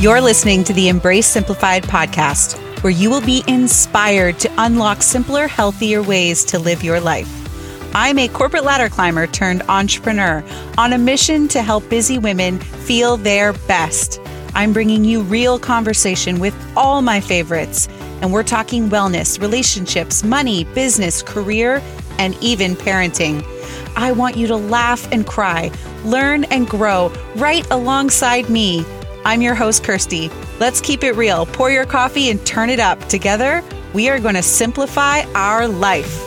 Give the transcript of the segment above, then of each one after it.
You're listening to the Embrace Simplified podcast, where you will be inspired to unlock simpler, healthier ways to live your life. I'm a corporate ladder climber turned entrepreneur on a mission to help busy women feel their best. I'm bringing you real conversation with all my favorites, and we're talking wellness, relationships, money, business, career, and even parenting. I want you to laugh and cry, learn and grow right alongside me. I'm your host, Kirsty. Let's keep it real. Pour your coffee and turn it up. Together, we are going to simplify our life.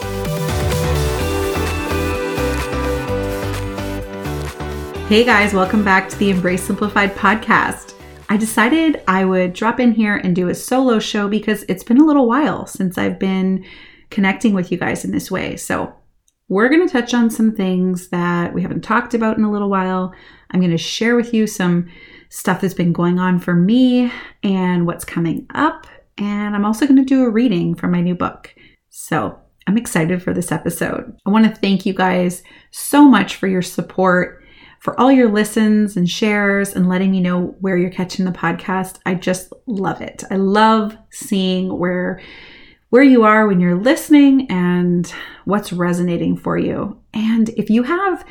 Hey guys, welcome back to the Embrace Simplified podcast. I decided I would drop in here and do a solo show because it's been a little while since I've been connecting with you guys in this way. So, we're going to touch on some things that we haven't talked about in a little while. I'm going to share with you some stuff that's been going on for me and what's coming up. And I'm also going to do a reading from my new book. So, I'm excited for this episode. I want to thank you guys so much for your support, for all your listens and shares, and letting me know where you're catching the podcast. I just love it. I love seeing where where you are when you're listening and what's resonating for you. And if you have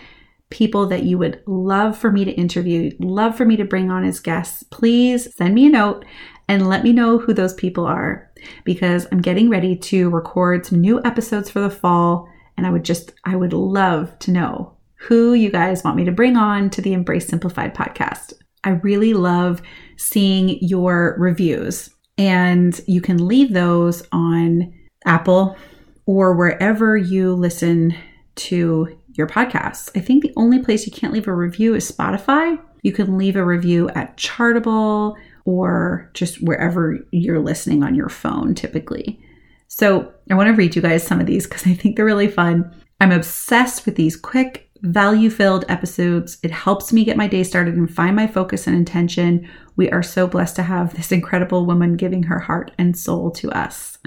people that you would love for me to interview, love for me to bring on as guests, please send me a note and let me know who those people are because I'm getting ready to record some new episodes for the fall and I would just I would love to know who you guys want me to bring on to the Embrace Simplified podcast. I really love seeing your reviews and you can leave those on Apple or wherever you listen to your podcasts. I think the only place you can't leave a review is Spotify. You can leave a review at Chartable or just wherever you're listening on your phone typically. So I want to read you guys some of these because I think they're really fun. I'm obsessed with these quick, value filled episodes. It helps me get my day started and find my focus and intention. We are so blessed to have this incredible woman giving her heart and soul to us.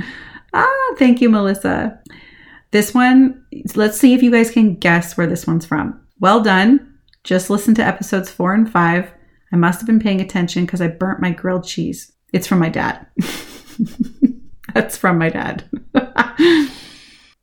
Ah, thank you, Melissa. This one, let's see if you guys can guess where this one's from. Well done. Just listen to episodes four and five. I must have been paying attention because I burnt my grilled cheese. It's from my dad. That's from my dad.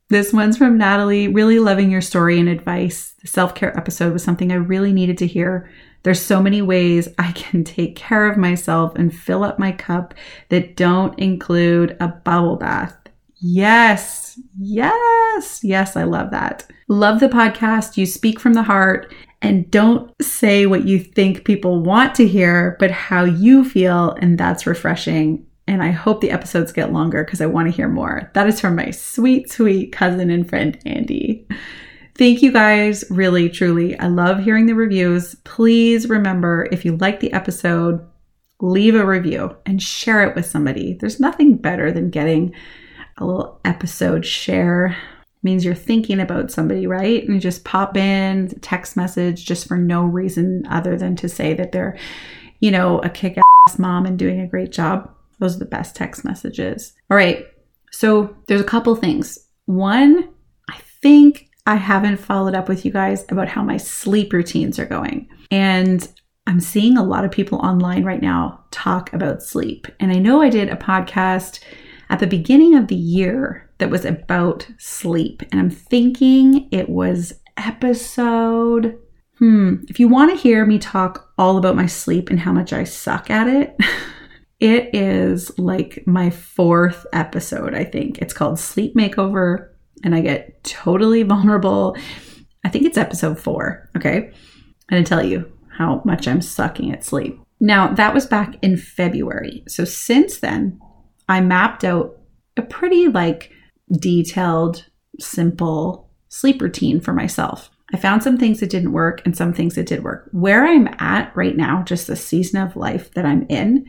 This one's from Natalie. Really loving your story and advice. The self care episode was something I really needed to hear. There's so many ways I can take care of myself and fill up my cup that don't include a bubble bath. Yes, yes, yes, I love that. Love the podcast. You speak from the heart and don't say what you think people want to hear, but how you feel. And that's refreshing and I hope the episodes get longer because I want to hear more. That is from my sweet, sweet cousin and friend, Andy. Thank you guys, really, truly. I love hearing the reviews. Please remember if you like the episode, leave a review and share it with somebody. There's nothing better than getting a little episode share. Means you're thinking about somebody, right? And you just pop in text message just for no reason other than to say that they're, you know, a kick ass mom and doing a great job. Those are the best text messages. All right. So there's a couple things. One, I think I haven't followed up with you guys about how my sleep routines are going. And I'm seeing a lot of people online right now talk about sleep. And I know I did a podcast at the beginning of the year that was about sleep. And I'm thinking it was episode. Hmm. If you want to hear me talk all about my sleep and how much I suck at it, It is like my fourth episode, I think. It's called Sleep Makeover, and I get totally vulnerable. I think it's episode four, okay? And I tell you how much I'm sucking at sleep. Now, that was back in February. So since then, I mapped out a pretty like detailed, simple sleep routine for myself. I found some things that didn't work and some things that did work. Where I'm at right now, just the season of life that I'm in,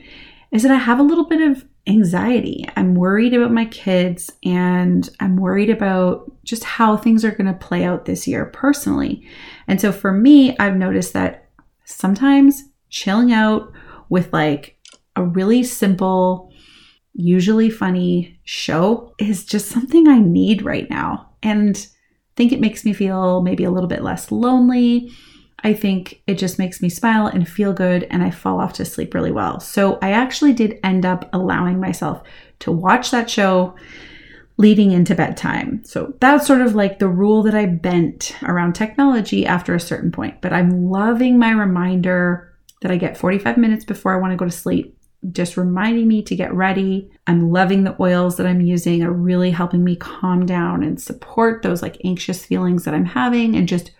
is that I have a little bit of anxiety. I'm worried about my kids and I'm worried about just how things are going to play out this year personally. And so for me, I've noticed that sometimes chilling out with like a really simple, usually funny show is just something I need right now. And I think it makes me feel maybe a little bit less lonely. I think it just makes me smile and feel good, and I fall off to sleep really well. So I actually did end up allowing myself to watch that show leading into bedtime. So that's sort of like the rule that I bent around technology after a certain point. But I'm loving my reminder that I get 45 minutes before I want to go to sleep, just reminding me to get ready. I'm loving the oils that I'm using are really helping me calm down and support those like anxious feelings that I'm having and just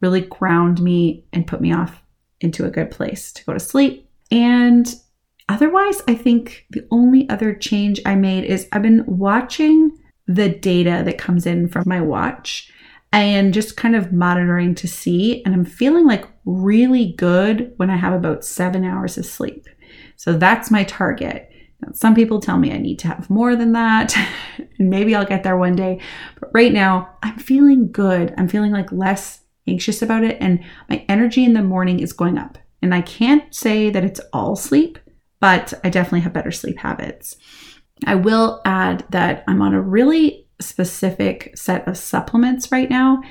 really ground me and put me off into a good place to go to sleep. And otherwise, I think the only other change I made is I've been watching the data that comes in from my watch and just kind of monitoring to see. And I'm feeling like really good when I have about seven hours of sleep. So that's my target. Now, some people tell me I need to have more than that, and maybe I'll get there one day. But right now, I'm feeling good. I'm feeling like less anxious about it, and my energy in the morning is going up. And I can't say that it's all sleep, but I definitely have better sleep habits. I will add that I'm on a really specific set of supplements right now,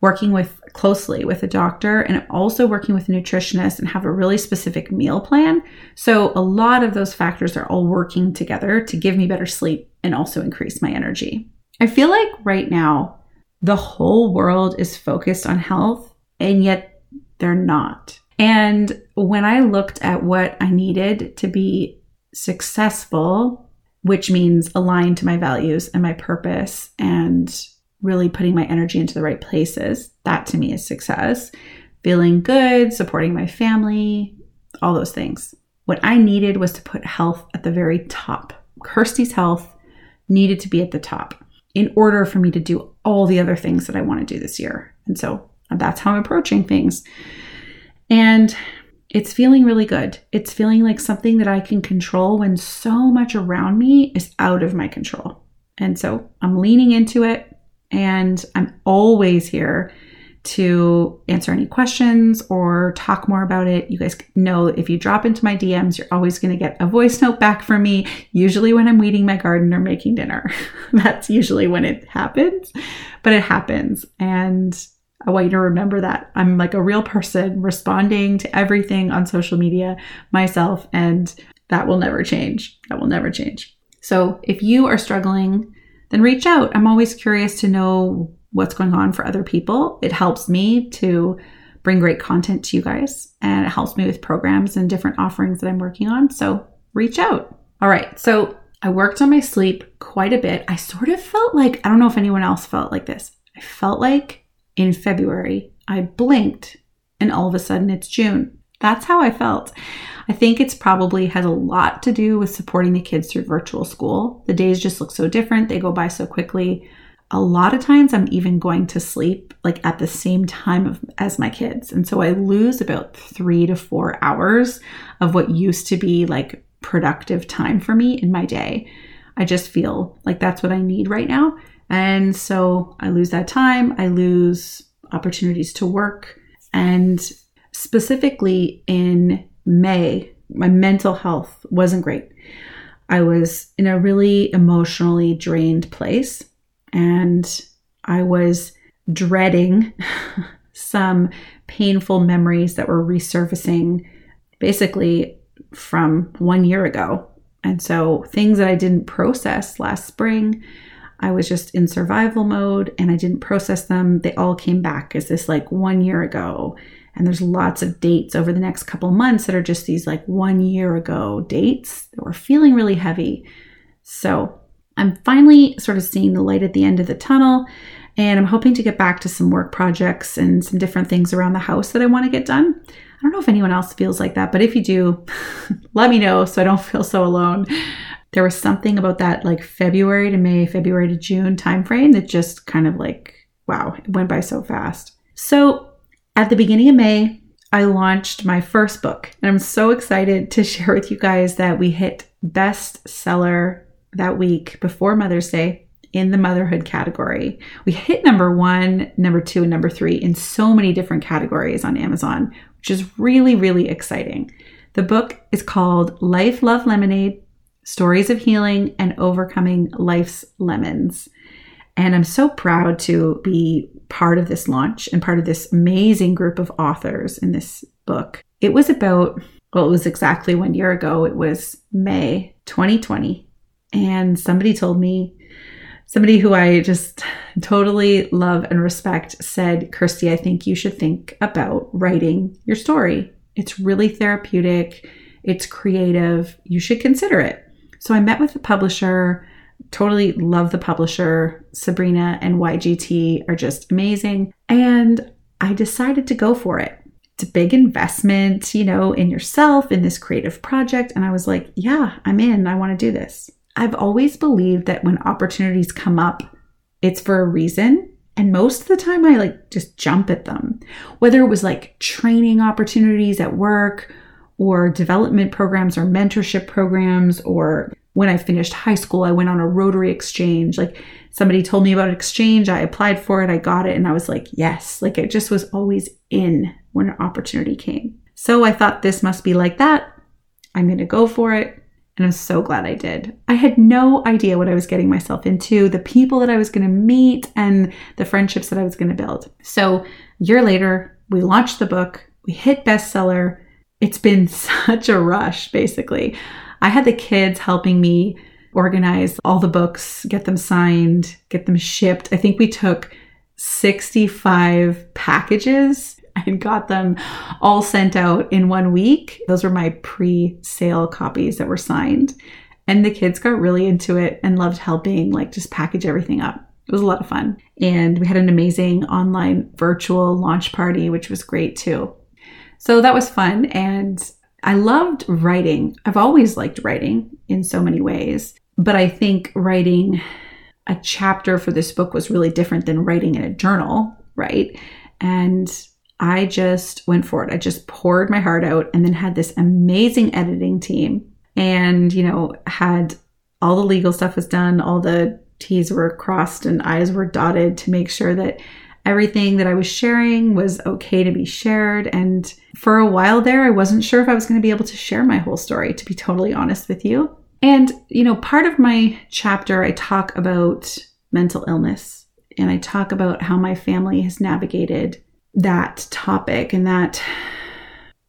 working with closely with a doctor and also working with a nutritionist and have a really specific meal plan. So a lot of those factors are all working together to give me better sleep and also increase my energy. I feel like right now the whole world is focused on health and yet they're not. And when I looked at what I needed to be successful which means aligned to my values and my purpose and really putting my energy into the right places. That to me is success. Feeling good, supporting my family, all those things. What I needed was to put health at the very top. Kirsty's health needed to be at the top in order for me to do all the other things that I want to do this year. And so uh, that's how I'm approaching things. And it's feeling really good. It's feeling like something that I can control when so much around me is out of my control. And so I'm leaning into it and I'm always here to answer any questions or talk more about it. You guys know if you drop into my DMs, you're always going to get a voice note back from me, usually when I'm weeding my garden or making dinner. That's usually when it happens, but it happens. And I want you to remember that I'm like a real person responding to everything on social media myself, and that will never change. That will never change. So if you are struggling, then reach out. I'm always curious to know what's going on for other people. It helps me to bring great content to you guys, and it helps me with programs and different offerings that I'm working on. So reach out. All right. So I worked on my sleep quite a bit. I sort of felt like, I don't know if anyone else felt like this. I felt like in February, I blinked and all of a sudden it's June. That's how I felt. I think it's probably has a lot to do with supporting the kids through virtual school. The days just look so different, they go by so quickly. A lot of times I'm even going to sleep like at the same time of, as my kids. And so I lose about 3 to 4 hours of what used to be like productive time for me in my day. I just feel like that's what I need right now. And so I lose that time, I lose opportunities to work. And specifically in May, my mental health wasn't great. I was in a really emotionally drained place and I was dreading some painful memories that were resurfacing basically from one year ago. And so things that I didn't process last spring I was just in survival mode and I didn't process them. They all came back as this like one year ago. And there's lots of dates over the next couple months that are just these like one year ago dates that were feeling really heavy. So I'm finally sort of seeing the light at the end of the tunnel. And I'm hoping to get back to some work projects and some different things around the house that I want to get done. I don't know if anyone else feels like that, but if you do, let me know so I don't feel so alone there was something about that like February to May, February to June timeframe that just kind of like, wow, it went by so fast. So at the beginning of May, I launched my first book, and I'm so excited to share with you guys that we hit bestseller that week before Mother's Day in the motherhood category. We hit number one, number two, and number three in so many different categories on Amazon, which is really, really exciting. The book is called Life Love Lemonade stories of healing and overcoming life's lemons. And I'm so proud to be part of this launch and part of this amazing group of authors in this book. It was about, well, it was exactly one year ago. It was May 2020. And somebody told me, somebody who I just totally love and respect said, Kirsty, I think you should think about writing your story. It's really therapeutic, it's creative. You should consider it. So I met with the publisher totally love the publisher. Sabrina and YGT are just amazing. And I decided to go for it. It's a big investment, you know, in yourself, in this creative project. And I was like, yeah, I'm in. I want to do this. I've always believed that when opportunities come up, it's for a reason. And most of the time, I like just jump at them. Whether it was like training opportunities at work or development programs or mentorship programs or when I finished high school, I went on a Rotary exchange. Like somebody told me about an exchange, I applied for it, I got it, and I was like, yes. Like it just was always in when an opportunity came. So I thought this must be like that. I'm going to go for it. And I'm so glad I did. I had no idea what I was getting myself into, the people that I was going to meet, and the friendships that I was going to build. So, a year later, we launched the book, we hit bestseller. It's been such a rush, basically. I had the kids helping me organize all the books, get them signed, get them shipped. I think we took 65 packages and got them all sent out in one week. Those were my pre sale copies that were signed. And the kids got really into it and loved helping, like, just package everything up. It was a lot of fun. And we had an amazing online virtual launch party, which was great too. So that was fun. And I loved writing. I've always liked writing in so many ways, but I think writing a chapter for this book was really different than writing in a journal, right? And I just went for it. I just poured my heart out and then had this amazing editing team and, you know, had all the legal stuff was done, all the T's were crossed and I's were dotted to make sure that everything that I was sharing was okay to be shared. And for a while there, I wasn't sure if I was going to be able to share my whole story, to be totally honest with you. And, you know, part of my chapter, I talk about mental illness and I talk about how my family has navigated that topic and that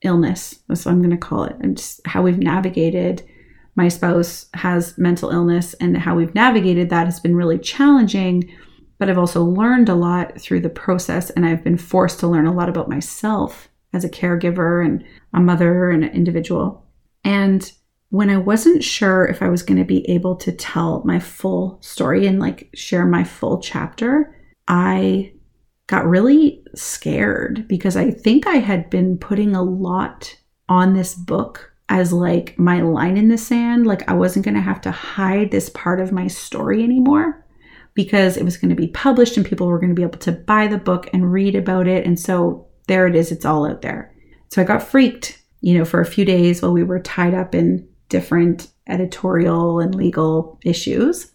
illness. That's what I'm going to call it. And just how we've navigated. My spouse has mental illness and how we've navigated that has been really challenging but I've also learned a lot through the process, and I've been forced to learn a lot about myself as a caregiver and a mother and an individual. And when I wasn't sure if I was going to be able to tell my full story and like share my full chapter, I got really scared because I think I had been putting a lot on this book as like my line in the sand. Like I wasn't going to have to hide this part of my story anymore because it was going to be published and people were going to be able to buy the book and read about it. And so there it is, it's all out there. So I got freaked, you know, for a few days while we were tied up in different editorial and legal issues.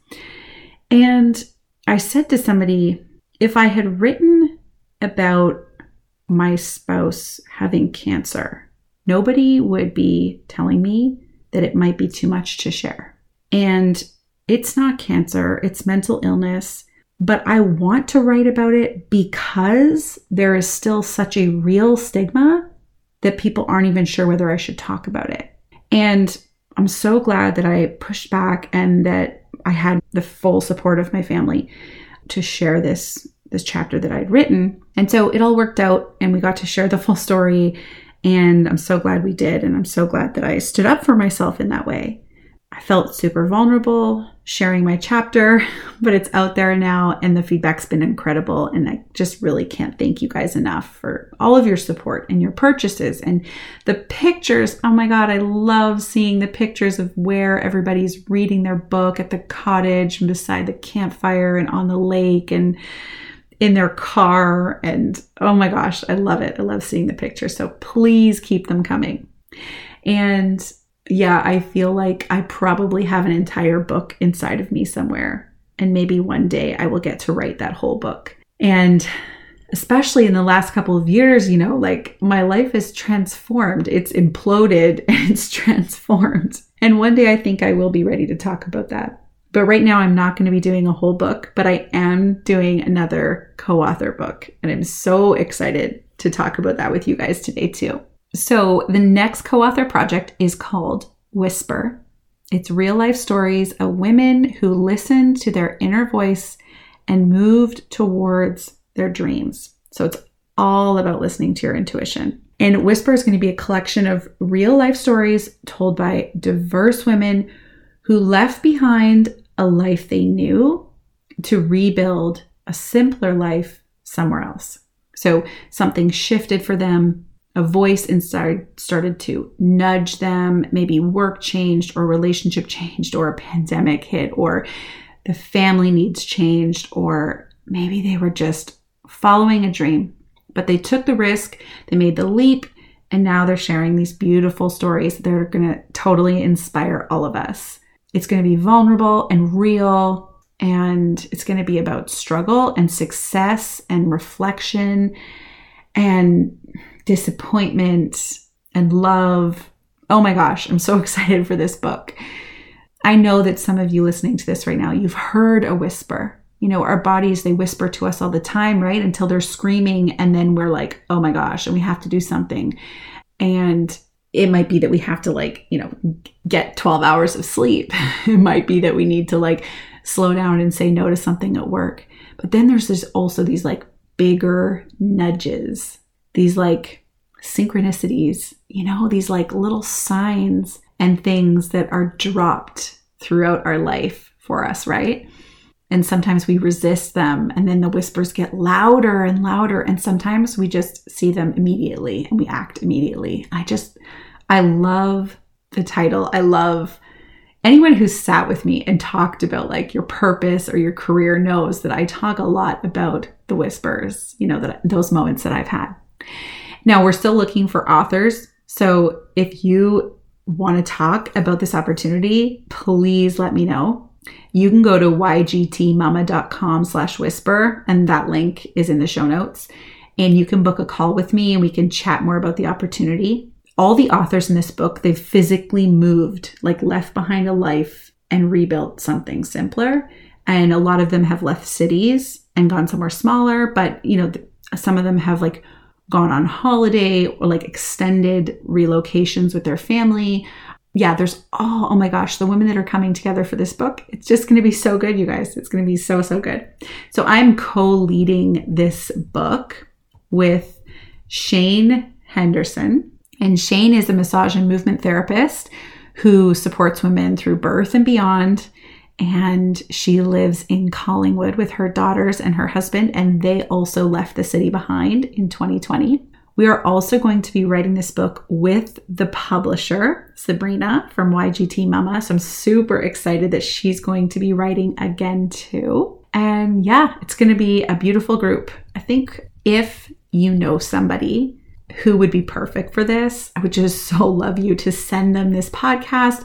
And I said to somebody, if I had written about my spouse having cancer, nobody would be telling me that it might be too much to share. And it's not cancer, it's mental illness. But I want to write about it because there is still such a real stigma that people aren't even sure whether I should talk about it. And I'm so glad that I pushed back and that I had the full support of my family to share this this chapter that I'd written. And so it all worked out and we got to share the full story and I'm so glad we did and I'm so glad that I stood up for myself in that way. I felt super vulnerable sharing my chapter, but it's out there now and the feedback's been incredible. And I just really can't thank you guys enough for all of your support and your purchases and the pictures. Oh my God, I love seeing the pictures of where everybody's reading their book at the cottage and beside the campfire and on the lake and in their car. And oh my gosh, I love it. I love seeing the pictures. So please keep them coming. And yeah, I feel like I probably have an entire book inside of me somewhere. And maybe one day I will get to write that whole book. And especially in the last couple of years, you know, like my life is transformed. It's imploded and it's transformed. And one day I think I will be ready to talk about that. But right now, I'm not going to be doing a whole book, but I am doing another co author book. And I'm so excited to talk about that with you guys today, too. So, the next co author project is called Whisper. It's real life stories of women who listened to their inner voice and moved towards their dreams. So, it's all about listening to your intuition. And Whisper is going to be a collection of real life stories told by diverse women who left behind a life they knew to rebuild a simpler life somewhere else. So something shifted for them, a voice inside started to nudge them, maybe work changed or relationship changed or a pandemic hit or the family needs changed or maybe they were just following a dream but they took the risk, they made the leap, and now they're sharing these beautiful stories that are going to totally inspire all of us. It's going to be vulnerable and real, and it's going to be about struggle and success and reflection and disappointment and love. Oh my gosh, I'm so excited for this book. I know that some of you listening to this right now, you've heard a whisper you know, our bodies, they whisper to us all the time, right? Until they're screaming. And then we're like, oh my gosh, and we have to do something. And it might be that we have to, like, you know, get 12 hours of sleep. it might be that we need to, like, slow down and say no to something at work. But then there's this also these, like, bigger nudges, these, like, synchronicities, you know, these, like, little signs and things that are dropped throughout our life for us, right? and sometimes we resist them and then the whispers get louder and louder and sometimes we just see them immediately and we act immediately. I just i love the title. I love anyone who's sat with me and talked about like your purpose or your career knows that i talk a lot about the whispers you know that those moments that i've had now we're still looking for authors so if you want to talk about this opportunity please let me know you can go to ygtmama.com slash whisper, and that link is in the show notes. And you can book a call with me and we can chat more about the opportunity. All the authors in this book, they've physically moved, like left behind a life and rebuilt something simpler. And a lot of them have left cities and gone somewhere smaller, but you know, some of them have like gone on holiday or like extended relocations with their family yeah, there's oh, oh my gosh, the women that are coming together for this book. It's just going to be so good, you guys. It's going to be so so good. So I'm co-leading this book with Shane Henderson, and Shane is a massage and movement therapist who supports women through birth and beyond. And she lives in Collingwood with her daughters and her husband, and they also left the city behind in 2020. We are also going to be writing this book with the publisher, Sabrina from YGT Mama. So I'm super excited that she's going to be writing again too. And yeah, it's going to be a beautiful group. I think if you know somebody who would be perfect for this, I would just so love you to send them this podcast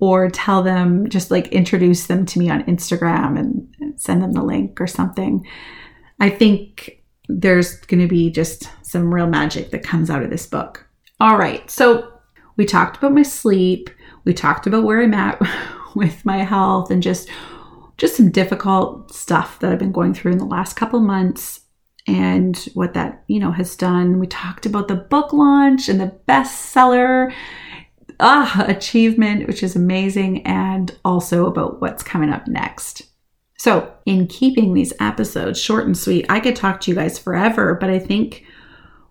or tell them, just like introduce them to me on Instagram and send them the link or something. I think there's going to be just some real magic that comes out of this book. All right, so we talked about my sleep, we talked about where I'm at with my health and just just some difficult stuff that I've been going through in the last couple months and what that, you know, has done. We talked about the book launch and the bestseller ah, achievement, which is amazing, and also about what's coming up next. So, in keeping these episodes short and sweet, I could talk to you guys forever, but I think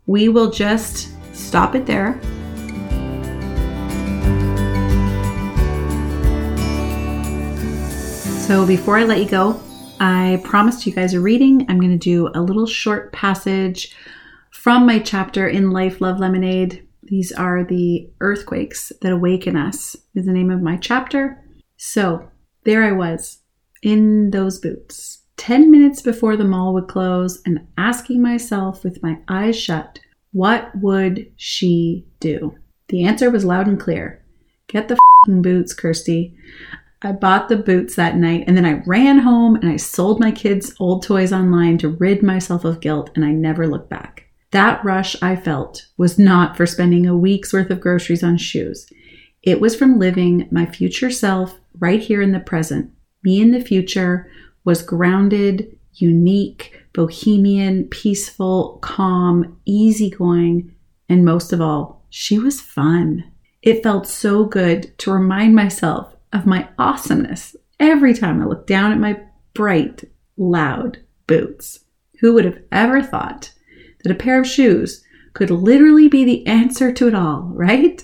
we will just stop it there. So, before I let you go, I promised you guys a reading. I'm going to do a little short passage from my chapter in Life, Love, Lemonade. These are the earthquakes that awaken us, is the name of my chapter. So, there I was in those boots, 10 minutes before the mall would close, and asking myself with my eyes shut, what would she do? The answer was loud and clear Get the boots, Kirsty. I bought the boots that night and then I ran home and I sold my kids' old toys online to rid myself of guilt, and I never looked back. That rush I felt was not for spending a week's worth of groceries on shoes. It was from living my future self right here in the present Me in the future was grounded, unique, bohemian, peaceful, calm, easygoing, and most of all, she was fun. It felt so good to remind myself of my awesomeness every time I looked down at my bright, loud boots. Who would have ever thought that a pair of shoes could literally be the answer to it all, right?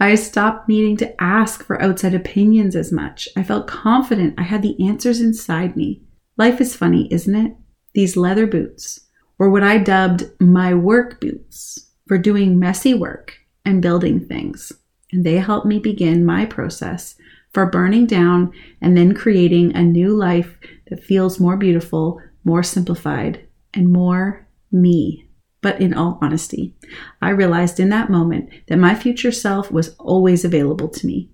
I stopped needing to ask for outside opinions as much. I felt confident I had the answers inside me. Life is funny, isn't it? These leather boots, or what I dubbed my work boots, for doing messy work and building things. And they helped me begin my process for burning down and then creating a new life that feels more beautiful, more simplified, and more me. But in all honesty, I realized in that moment that my future self was always available to me.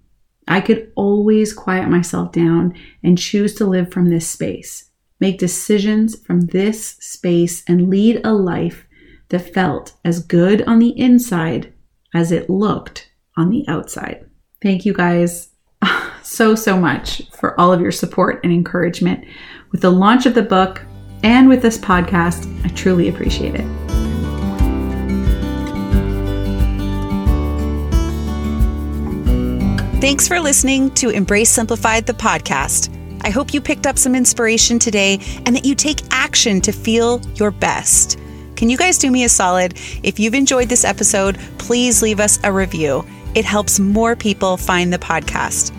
I could always quiet myself down and choose to live from this space, make decisions from this space, and lead a life that felt as good on the inside as it looked on the outside. Thank you guys so, so much for all of your support and encouragement with the launch of the book and with this podcast. I truly appreciate it. Thanks for listening to Embrace Simplified, the podcast. I hope you picked up some inspiration today and that you take action to feel your best. Can you guys do me a solid? If you've enjoyed this episode, please leave us a review. It helps more people find the podcast.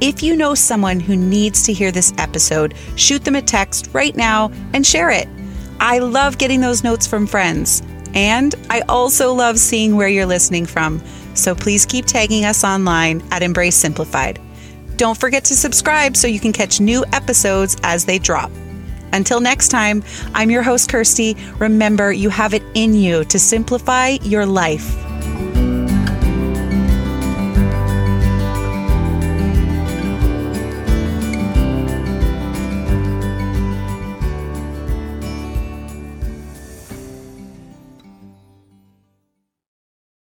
If you know someone who needs to hear this episode, shoot them a text right now and share it. I love getting those notes from friends. And I also love seeing where you're listening from. So please keep tagging us online at Embrace Simplified. Don't forget to subscribe so you can catch new episodes as they drop. Until next time, I'm your host, Kirsty. Remember, you have it in you to simplify your life.